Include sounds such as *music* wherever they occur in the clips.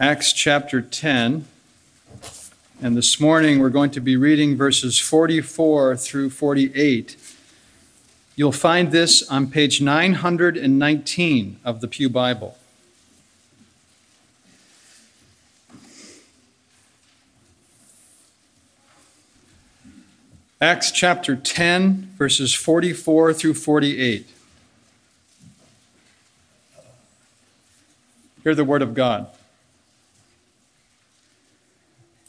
Acts chapter 10. And this morning we're going to be reading verses 44 through 48. You'll find this on page 919 of the Pew Bible. Acts chapter 10, verses 44 through 48. Hear the word of God.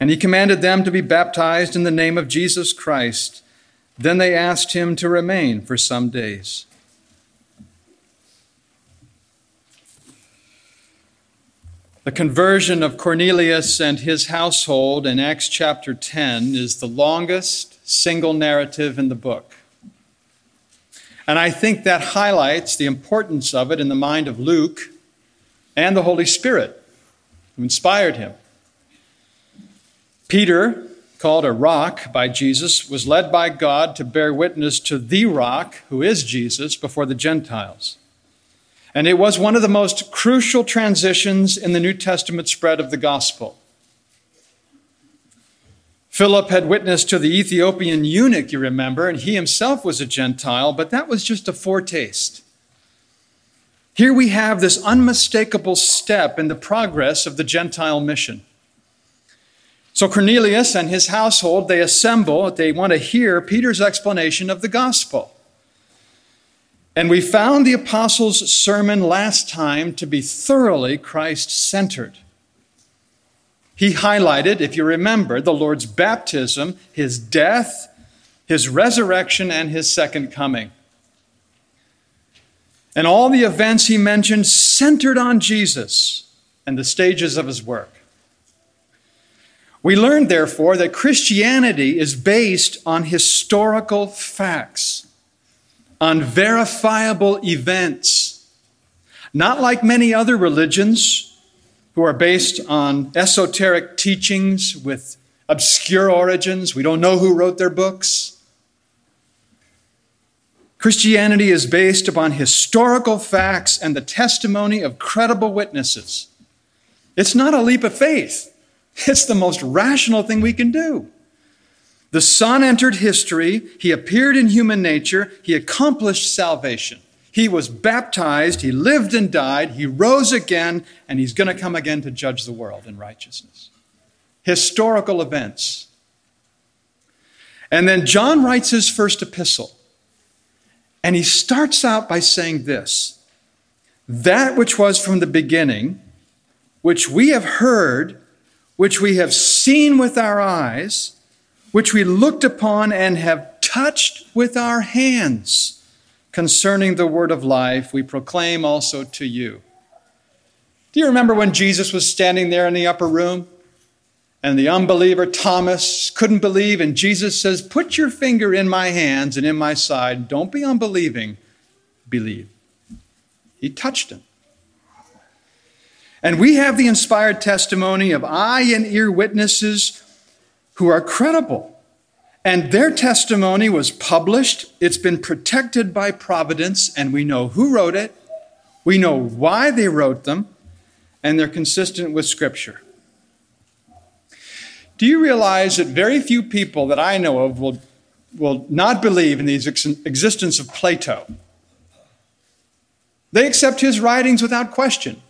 And he commanded them to be baptized in the name of Jesus Christ. Then they asked him to remain for some days. The conversion of Cornelius and his household in Acts chapter 10 is the longest single narrative in the book. And I think that highlights the importance of it in the mind of Luke and the Holy Spirit, who inspired him. Peter, called a rock by Jesus, was led by God to bear witness to the rock, who is Jesus, before the Gentiles. And it was one of the most crucial transitions in the New Testament spread of the gospel. Philip had witnessed to the Ethiopian eunuch, you remember, and he himself was a Gentile, but that was just a foretaste. Here we have this unmistakable step in the progress of the Gentile mission. So Cornelius and his household, they assemble, they want to hear Peter's explanation of the gospel. And we found the apostles' sermon last time to be thoroughly Christ centered. He highlighted, if you remember, the Lord's baptism, his death, his resurrection, and his second coming. And all the events he mentioned centered on Jesus and the stages of his work. We learned, therefore, that Christianity is based on historical facts on verifiable events, not like many other religions who are based on esoteric teachings with obscure origins. We don't know who wrote their books. Christianity is based upon historical facts and the testimony of credible witnesses. It's not a leap of faith. It's the most rational thing we can do. The Son entered history, he appeared in human nature, he accomplished salvation. He was baptized, he lived and died, he rose again, and he's going to come again to judge the world in righteousness. Historical events. And then John writes his first epistle, and he starts out by saying this That which was from the beginning, which we have heard, which we have seen with our eyes, which we looked upon and have touched with our hands concerning the word of life, we proclaim also to you. Do you remember when Jesus was standing there in the upper room? And the unbeliever Thomas couldn't believe, and Jesus says, Put your finger in my hands and in my side. Don't be unbelieving, believe. He touched him. And we have the inspired testimony of eye and ear witnesses who are credible. And their testimony was published. It's been protected by providence, and we know who wrote it. We know why they wrote them, and they're consistent with Scripture. Do you realize that very few people that I know of will, will not believe in the existence of Plato? They accept his writings without question.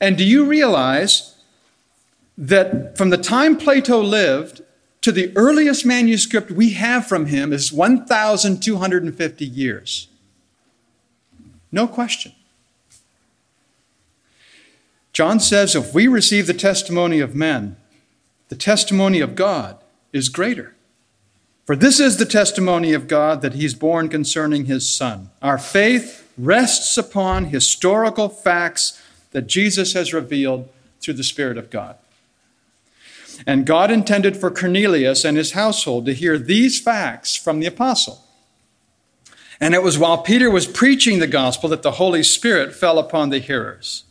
And do you realize that from the time Plato lived to the earliest manuscript we have from him is 1,250 years. No question. John says if we receive the testimony of men, the testimony of God is greater. For this is the testimony of God that he's born concerning his Son. Our faith rests upon historical facts that Jesus has revealed through the Spirit of God. And God intended for Cornelius and his household to hear these facts from the apostle. And it was while Peter was preaching the gospel that the Holy Spirit fell upon the hearers.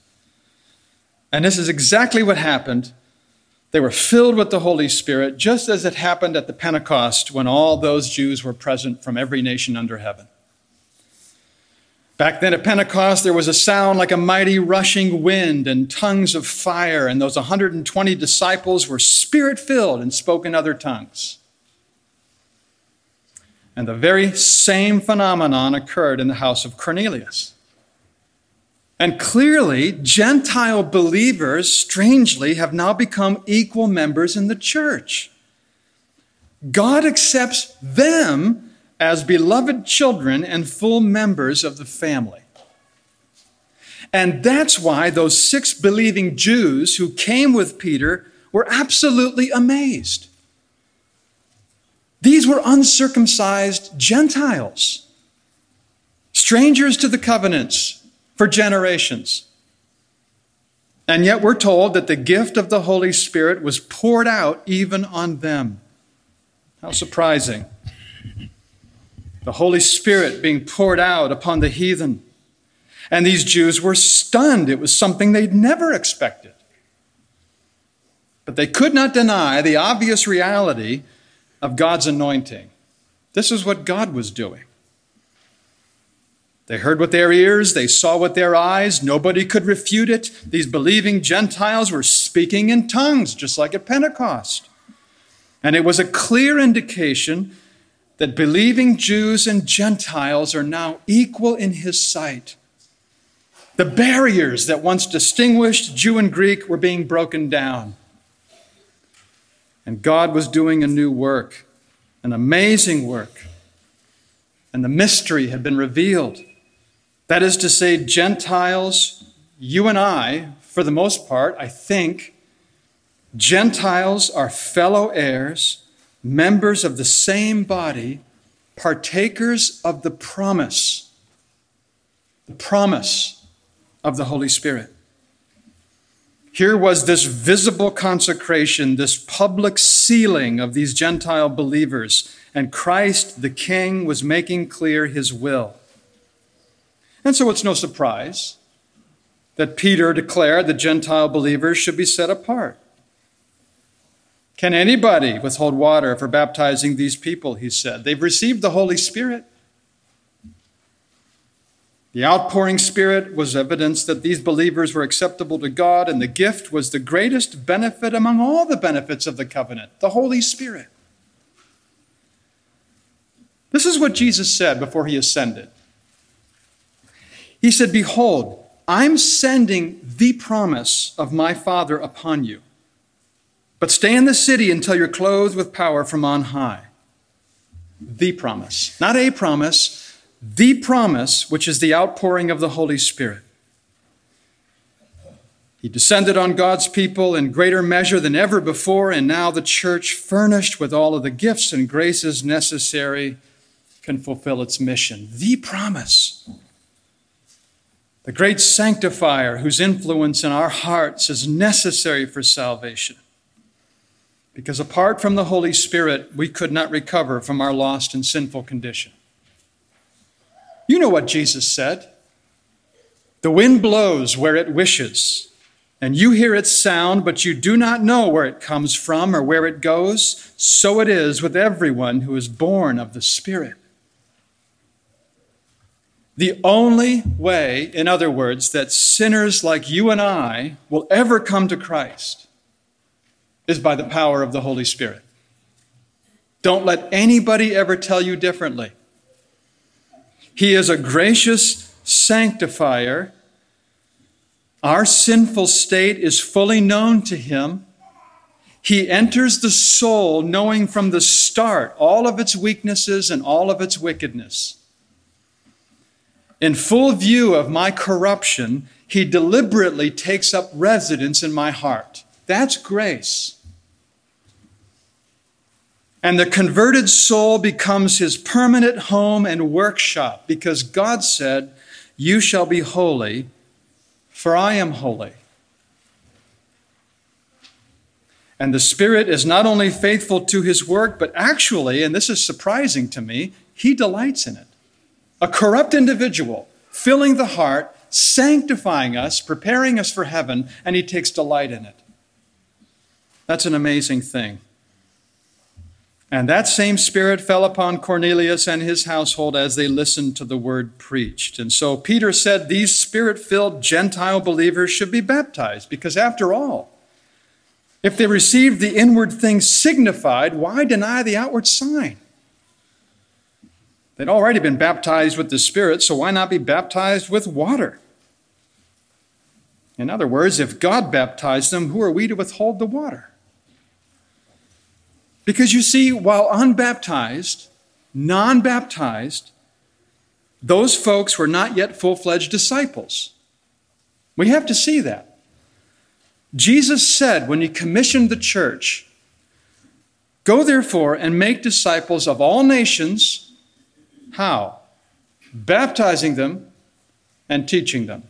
And this is exactly what happened they were filled with the Holy Spirit, just as it happened at the Pentecost when all those Jews were present from every nation under heaven. Back then at Pentecost, there was a sound like a mighty rushing wind and tongues of fire, and those 120 disciples were spirit filled and spoke in other tongues. And the very same phenomenon occurred in the house of Cornelius. And clearly, Gentile believers, strangely, have now become equal members in the church. God accepts them as beloved children and full members of the family. And that's why those six believing Jews who came with Peter were absolutely amazed. These were uncircumcised Gentiles, strangers to the covenants, for generations. And yet we're told that the gift of the Holy Spirit was poured out even on them. How surprising. The Holy Spirit being poured out upon the heathen. And these Jews were stunned. It was something they'd never expected. But they could not deny the obvious reality of God's anointing. This is what God was doing. They heard with their ears, they saw with their eyes, nobody could refute it. These believing Gentiles were speaking in tongues, just like at Pentecost. And it was a clear indication that believing Jews and Gentiles are now equal in his sight. The barriers that once distinguished Jew and Greek were being broken down. And God was doing a new work, an amazing work. And the mystery had been revealed. That is to say, Gentiles, you and I, for the most part, I think, Gentiles are fellow heirs, members of the same body, partakers of the promise, the promise of the Holy Spirit. Here was this visible consecration, this public sealing of these Gentile believers, and Christ the King was making clear his will. And so it's no surprise that Peter declared the Gentile believers should be set apart. Can anybody withhold water for baptizing these people? He said. They've received the Holy Spirit. The outpouring Spirit was evidence that these believers were acceptable to God, and the gift was the greatest benefit among all the benefits of the covenant the Holy Spirit. This is what Jesus said before he ascended. He said, Behold, I'm sending the promise of my Father upon you. But stay in the city until you're clothed with power from on high. The promise. Not a promise, the promise, which is the outpouring of the Holy Spirit. He descended on God's people in greater measure than ever before, and now the church, furnished with all of the gifts and graces necessary, can fulfill its mission. The promise the great sanctifier whose influence in our hearts is necessary for salvation. Because apart from the Holy Spirit, we could not recover from our lost and sinful condition. You know what Jesus said The wind blows where it wishes, and you hear its sound, but you do not know where it comes from or where it goes. So it is with everyone who is born of the Spirit. The only way, in other words, that sinners like you and I will ever come to Christ is by the power of the Holy Spirit. Don't let anybody ever tell you differently. He is a gracious sanctifier. Our sinful state is fully known to Him, He enters the soul knowing from the start all of its weaknesses and all of its wickedness. In full view of my corruption, he deliberately takes up residence in my heart. That's grace. And the converted soul becomes his permanent home and workshop because God said, You shall be holy, for I am holy. And the Spirit is not only faithful to his work, but actually, and this is surprising to me, he delights in it. A corrupt individual filling the heart, sanctifying us, preparing us for heaven, and he takes delight in it. That's an amazing thing. And that same spirit fell upon Cornelius and his household as they listened to the word preached. And so Peter said these spirit filled Gentile believers should be baptized because, after all, if they received the inward thing signified, why deny the outward sign? They'd already been baptized with the Spirit, so why not be baptized with water? In other words, if God baptized them, who are we to withhold the water? Because you see, while unbaptized, non baptized, those folks were not yet full fledged disciples. We have to see that. Jesus said when he commissioned the church, Go therefore and make disciples of all nations. How? Baptizing them and teaching them.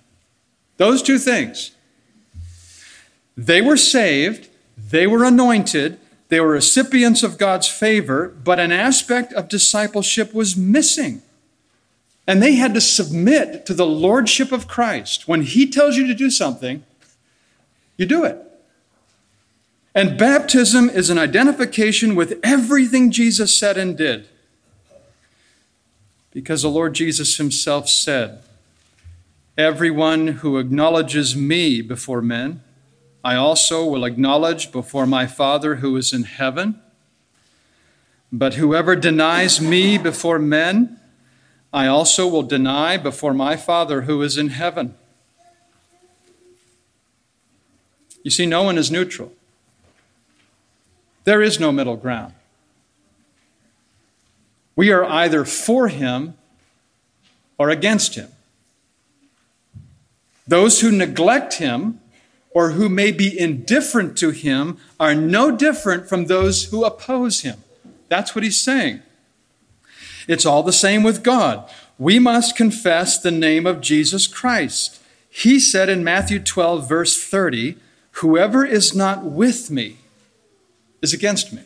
Those two things. They were saved, they were anointed, they were recipients of God's favor, but an aspect of discipleship was missing. And they had to submit to the lordship of Christ. When He tells you to do something, you do it. And baptism is an identification with everything Jesus said and did. Because the Lord Jesus himself said, Everyone who acknowledges me before men, I also will acknowledge before my Father who is in heaven. But whoever denies me before men, I also will deny before my Father who is in heaven. You see, no one is neutral. There is no middle ground. We are either for him or against him. Those who neglect him or who may be indifferent to him are no different from those who oppose him. That's what he's saying. It's all the same with God. We must confess the name of Jesus Christ. He said in Matthew 12, verse 30, Whoever is not with me is against me.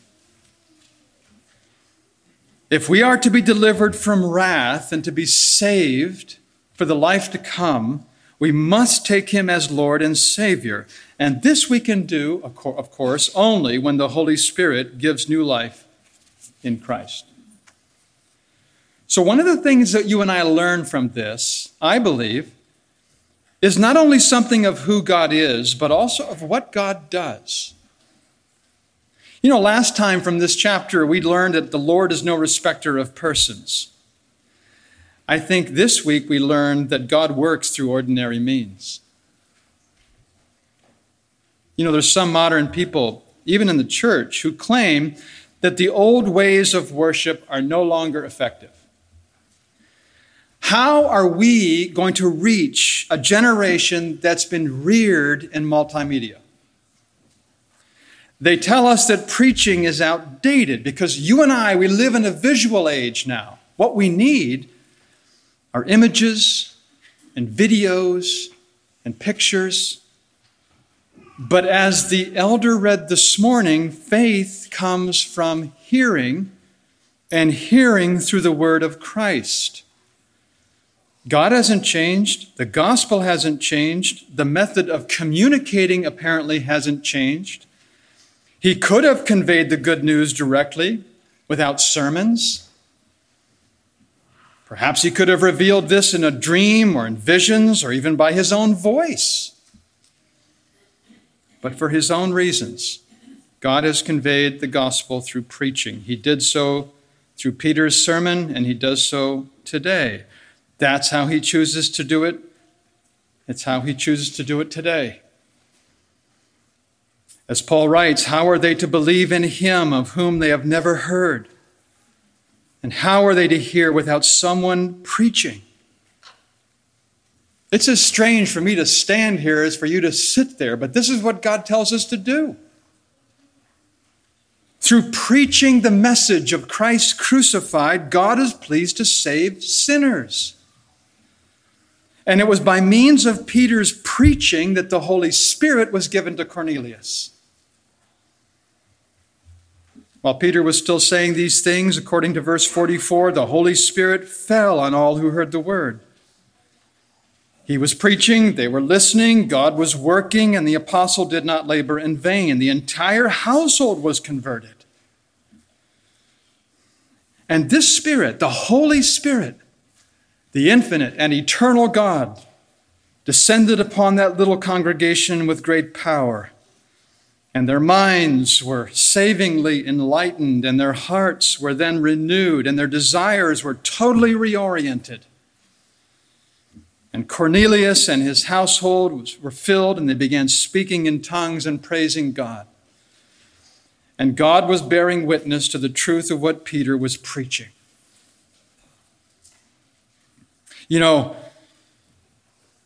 If we are to be delivered from wrath and to be saved for the life to come, we must take him as Lord and Savior. And this we can do, of course, only when the Holy Spirit gives new life in Christ. So, one of the things that you and I learn from this, I believe, is not only something of who God is, but also of what God does. You know, last time from this chapter, we learned that the Lord is no respecter of persons. I think this week we learned that God works through ordinary means. You know, there's some modern people, even in the church, who claim that the old ways of worship are no longer effective. How are we going to reach a generation that's been reared in multimedia? They tell us that preaching is outdated because you and I, we live in a visual age now. What we need are images and videos and pictures. But as the elder read this morning, faith comes from hearing and hearing through the word of Christ. God hasn't changed. The gospel hasn't changed. The method of communicating apparently hasn't changed. He could have conveyed the good news directly without sermons. Perhaps he could have revealed this in a dream or in visions or even by his own voice. But for his own reasons, God has conveyed the gospel through preaching. He did so through Peter's sermon, and he does so today. That's how he chooses to do it. It's how he chooses to do it today. As Paul writes, how are they to believe in him of whom they have never heard? And how are they to hear without someone preaching? It's as strange for me to stand here as for you to sit there, but this is what God tells us to do. Through preaching the message of Christ crucified, God is pleased to save sinners. And it was by means of Peter's preaching that the Holy Spirit was given to Cornelius. While Peter was still saying these things, according to verse 44, the Holy Spirit fell on all who heard the word. He was preaching, they were listening, God was working, and the apostle did not labor in vain. The entire household was converted. And this Spirit, the Holy Spirit, the infinite and eternal God, descended upon that little congregation with great power and their minds were savingly enlightened, and their hearts were then renewed, and their desires were totally reoriented. And Cornelius and his household were filled, and they began speaking in tongues and praising God. And God was bearing witness to the truth of what Peter was preaching. You know,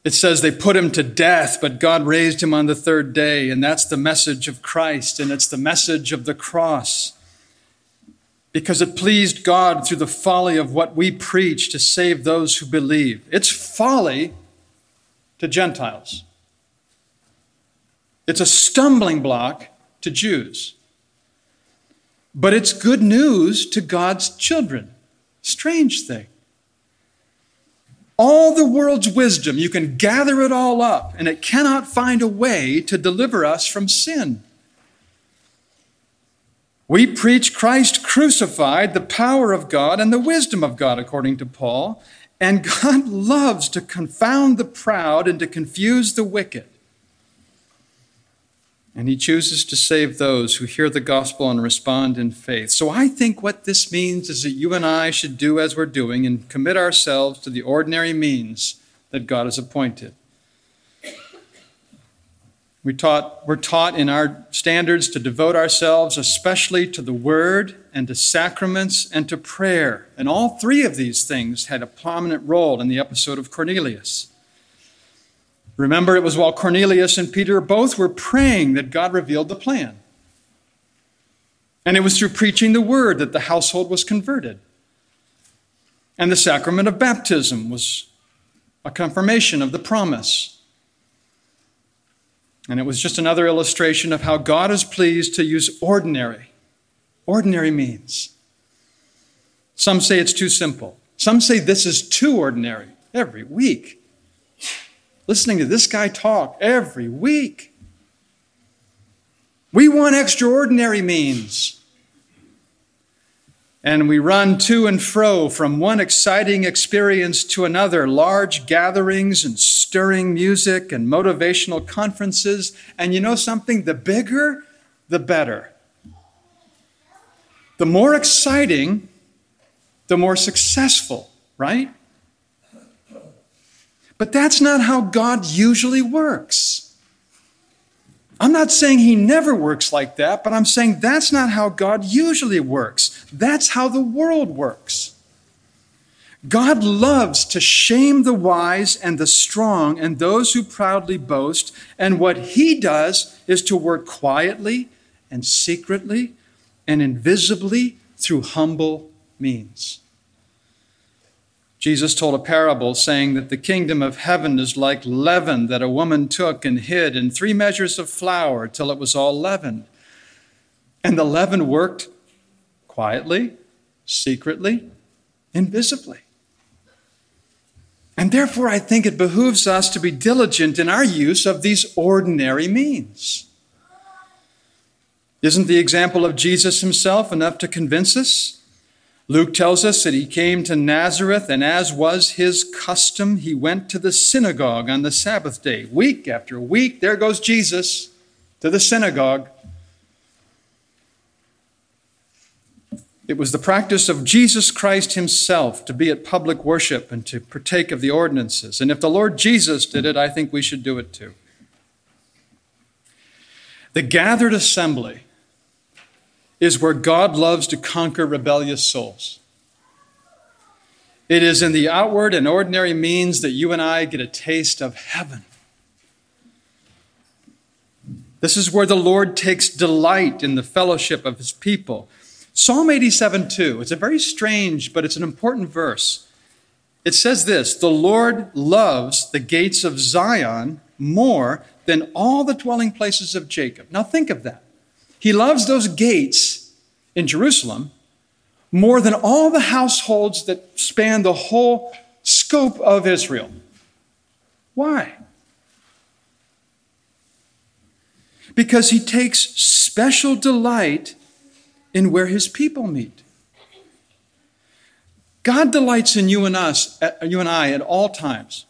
it says they put him to death, but God raised him on the third day. And that's the message of Christ, and it's the message of the cross. Because it pleased God through the folly of what we preach to save those who believe. It's folly to Gentiles, it's a stumbling block to Jews. But it's good news to God's children. Strange thing all the world's wisdom, you can gather it all up, and it cannot find a way to deliver us from sin. We preach Christ crucified, the power of God and the wisdom of God, according to Paul, and God *laughs* loves to confound the proud and to confuse the wicked. And he chooses to save those who hear the gospel and respond in faith. So I think what this means is that you and I should do as we're doing and commit ourselves to the ordinary means that God has appointed. We taught, we're taught in our standards to devote ourselves especially to the word and to sacraments and to prayer. And all three of these things had a prominent role in the episode of Cornelius. Remember, it was while Cornelius and Peter both were praying that God revealed the plan. And it was through preaching the word that the household was converted. And the sacrament of baptism was a confirmation of the promise. And it was just another illustration of how God is pleased to use ordinary, ordinary means. Some say it's too simple. Some say this is too ordinary every week listening to this guy talk every week. We want extraordinary means. And we run to and fro from one exciting experience to another large gatherings and stirring music and motivational conferences. And you know something? The bigger, the better. The more exciting, the more successful, right? But that's not how God usually works. I'm not saying he never works like that, but I'm saying that's not how God usually works. That's how the world works. God loves to shame the wise and the strong and those who proudly boast, and what he does is to work quietly and secretly and invisibly through humble means. Jesus told a parable saying that the kingdom of heaven is like leaven that a woman took and hid in three measures of flour till it was all leavened. And the leaven worked quietly, secretly, invisibly. And therefore, I think it behooves us to be diligent in our use of these ordinary means. Isn't the example of Jesus himself enough to convince us? Luke tells us that he came to Nazareth, and as was his custom, he went to the synagogue on the Sabbath day. Week after week, there goes Jesus to the synagogue. It was the practice of Jesus Christ himself to be at public worship and to partake of the ordinances. And if the Lord Jesus did it, I think we should do it too. The gathered assembly is where God loves to conquer rebellious souls. It is in the outward and ordinary means that you and I get a taste of heaven. This is where the Lord takes delight in the fellowship of his people. Psalm 87 2, it's a very strange, but it's an important verse. It says this The Lord loves the gates of Zion more than all the dwelling places of Jacob. Now think of that. He loves those gates in Jerusalem more than all the households that span the whole scope of Israel. Why? because he takes special delight in where his people meet. God delights in you and us, uh, you and I at all times.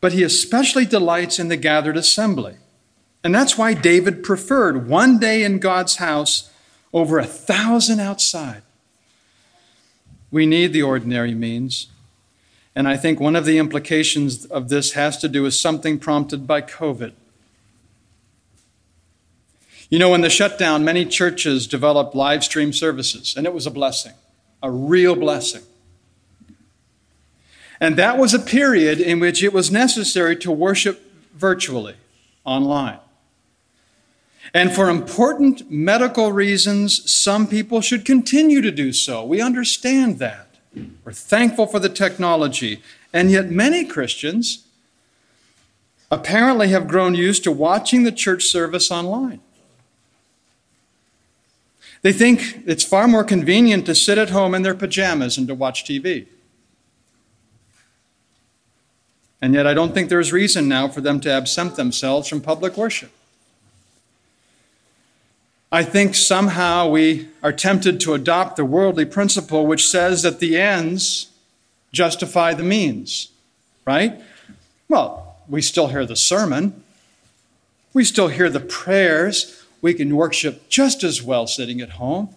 But he especially delights in the gathered assembly. And that's why David preferred one day in God's house over a thousand outside. We need the ordinary means. And I think one of the implications of this has to do with something prompted by COVID. You know, in the shutdown, many churches developed live stream services, and it was a blessing, a real blessing. And that was a period in which it was necessary to worship virtually, online. And for important medical reasons, some people should continue to do so. We understand that. We're thankful for the technology. And yet, many Christians apparently have grown used to watching the church service online. They think it's far more convenient to sit at home in their pajamas and to watch TV. And yet, I don't think there's reason now for them to absent themselves from public worship. I think somehow we are tempted to adopt the worldly principle which says that the ends justify the means, right? Well, we still hear the sermon, we still hear the prayers, we can worship just as well sitting at home.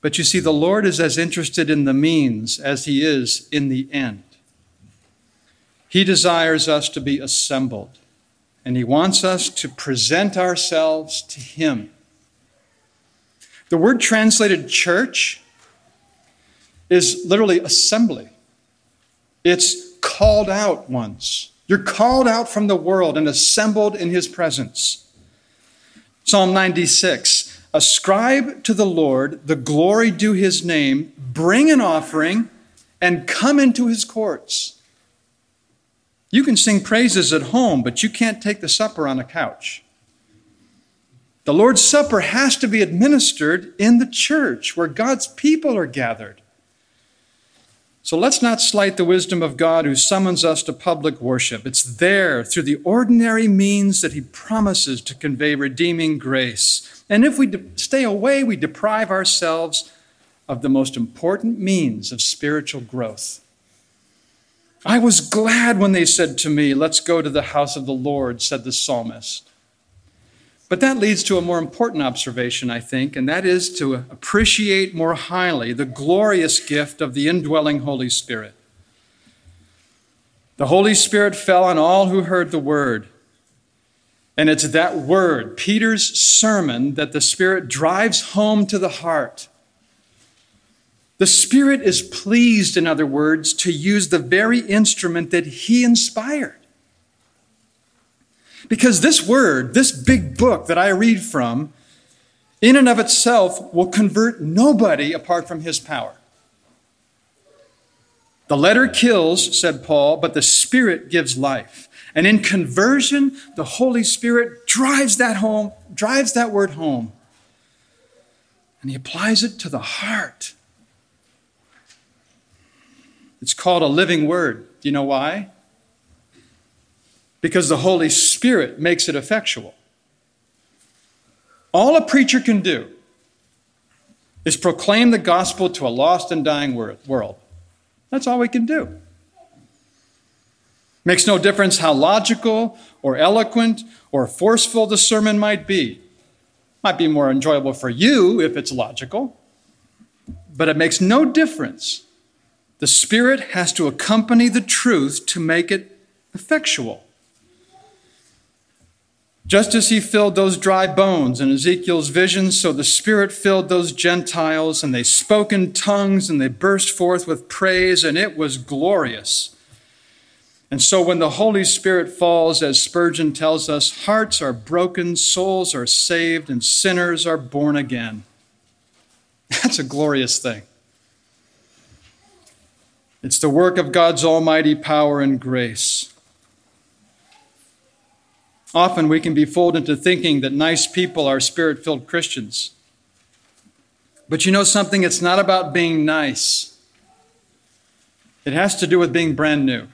But you see, the Lord is as interested in the means as he is in the end. He desires us to be assembled, and he wants us to present ourselves to him. The word translated church is literally assembly, it's called out ones. You're called out from the world and assembled in his presence. Psalm 96 Ascribe to the Lord the glory due his name, bring an offering, and come into his courts. You can sing praises at home, but you can't take the supper on a couch. The Lord's Supper has to be administered in the church where God's people are gathered. So let's not slight the wisdom of God who summons us to public worship. It's there, through the ordinary means, that He promises to convey redeeming grace. And if we de- stay away, we deprive ourselves of the most important means of spiritual growth. I was glad when they said to me, Let's go to the house of the Lord, said the psalmist. But that leads to a more important observation, I think, and that is to appreciate more highly the glorious gift of the indwelling Holy Spirit. The Holy Spirit fell on all who heard the word. And it's that word, Peter's sermon, that the Spirit drives home to the heart. The Spirit is pleased, in other words, to use the very instrument that He inspired. Because this word, this big book that I read from, in and of itself will convert nobody apart from his power. The letter kills, said Paul, but the Spirit gives life. And in conversion, the Holy Spirit drives that home, drives that word home. And he applies it to the heart. It's called a living word. Do you know why? because the Holy Spirit makes it effectual. All a preacher can do is proclaim the gospel to a lost and dying world. That's all we can do. Makes no difference how logical or eloquent or forceful the sermon might be. Might be more enjoyable for you if it's logical, but it makes no difference. The Spirit has to accompany the truth to make it effectual. Just as he filled those dry bones in Ezekiel's vision, so the Spirit filled those Gentiles, and they spoke in tongues, and they burst forth with praise, and it was glorious. And so when the Holy Spirit falls, as Spurgeon tells us, hearts are broken, souls are saved, and sinners are born again. *laughs* That's a glorious thing. It's the work of God's almighty power and grace. Often we can be fooled into thinking that nice people are spirit filled Christians. But you know something? It's not about being nice, it has to do with being brand new.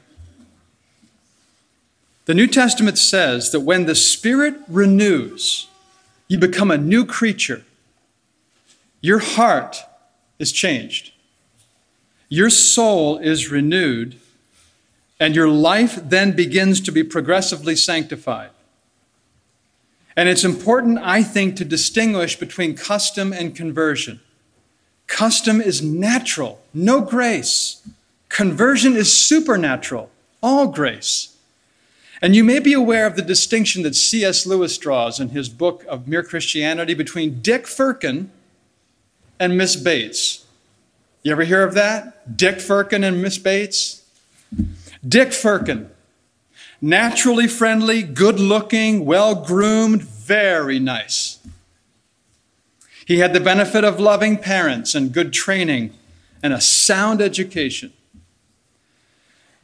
The New Testament says that when the Spirit renews, you become a new creature. Your heart is changed, your soul is renewed, and your life then begins to be progressively sanctified. And it's important, I think, to distinguish between custom and conversion. Custom is natural, no grace. Conversion is supernatural, all grace. And you may be aware of the distinction that C.S. Lewis draws in his book of Mere Christianity between Dick Firkin and Miss Bates. You ever hear of that? Dick Firkin and Miss Bates? Dick Firkin, naturally friendly, good looking, well groomed, very nice. He had the benefit of loving parents and good training and a sound education.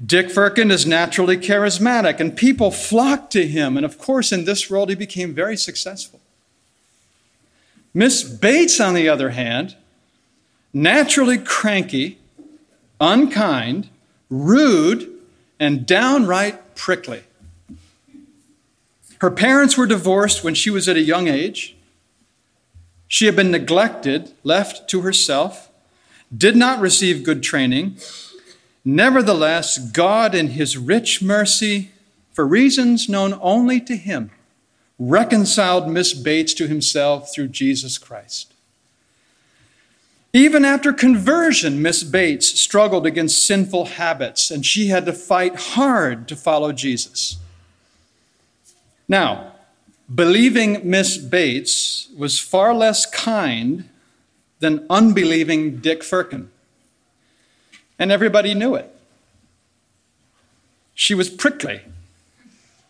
Dick Firkin is naturally charismatic, and people flocked to him. And of course, in this world, he became very successful. Miss Bates, on the other hand, naturally cranky, unkind, rude, and downright prickly. Her parents were divorced when she was at a young age. She had been neglected, left to herself, did not receive good training, Nevertheless, God, in his rich mercy, for reasons known only to him, reconciled Miss Bates to himself through Jesus Christ. Even after conversion, Miss Bates struggled against sinful habits and she had to fight hard to follow Jesus. Now, believing Miss Bates was far less kind than unbelieving Dick Firkin and everybody knew it. She was prickly,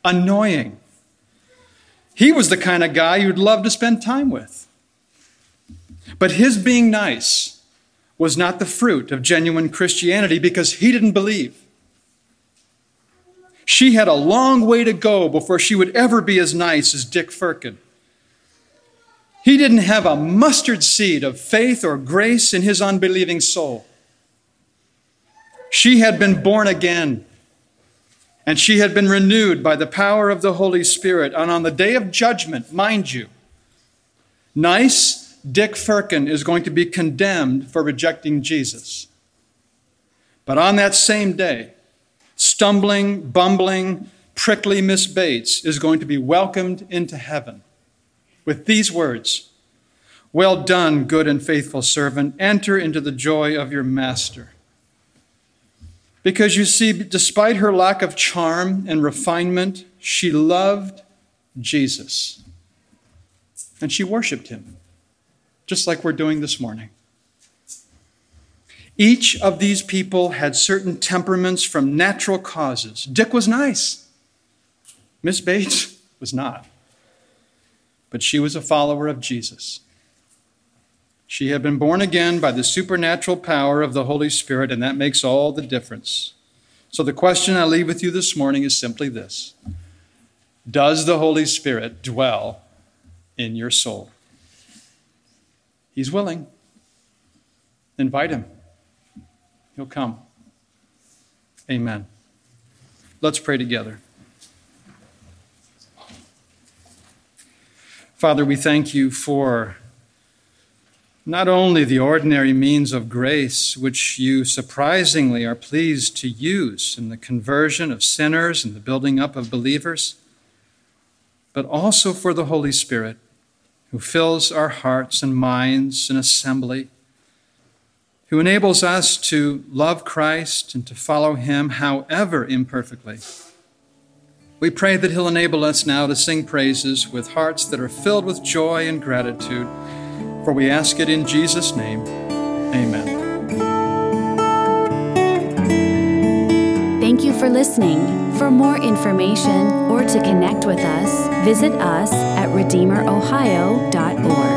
annoying. He was the kind of guy you'd love to spend time with. But his being nice was not the fruit of genuine Christianity because he didn't believe. She had a long way to go before she would ever be as nice as Dick Firkin. He didn't have a mustard seed of faith or grace in his unbelieving soul. She had been born again, and she had been renewed by the power of the Holy Spirit. And on the day of judgment, mind you, nice Dick Firkin is going to be condemned for rejecting Jesus. But on that same day, stumbling, bumbling, prickly Miss Bates is going to be welcomed into heaven with these words Well done, good and faithful servant. Enter into the joy of your master. Because you see, despite her lack of charm and refinement, she loved Jesus. And she worshiped him, just like we're doing this morning. Each of these people had certain temperaments from natural causes. Dick was nice, Miss Bates *laughs* was not. But she was a follower of Jesus. She had been born again by the supernatural power of the Holy Spirit, and that makes all the difference. So, the question I leave with you this morning is simply this Does the Holy Spirit dwell in your soul? He's willing. Invite him, he'll come. Amen. Let's pray together. Father, we thank you for not only the ordinary means of grace, which you surprisingly are pleased to use in the conversion of sinners and the building up of believers, but also for the Holy Spirit, who fills our hearts and minds in assembly, who enables us to love Christ and to follow him, however imperfectly. We pray that He'll enable us now to sing praises with hearts that are filled with joy and gratitude. For we ask it in Jesus' name. Amen. Thank you for listening. For more information or to connect with us, visit us RedeemerOhio.org.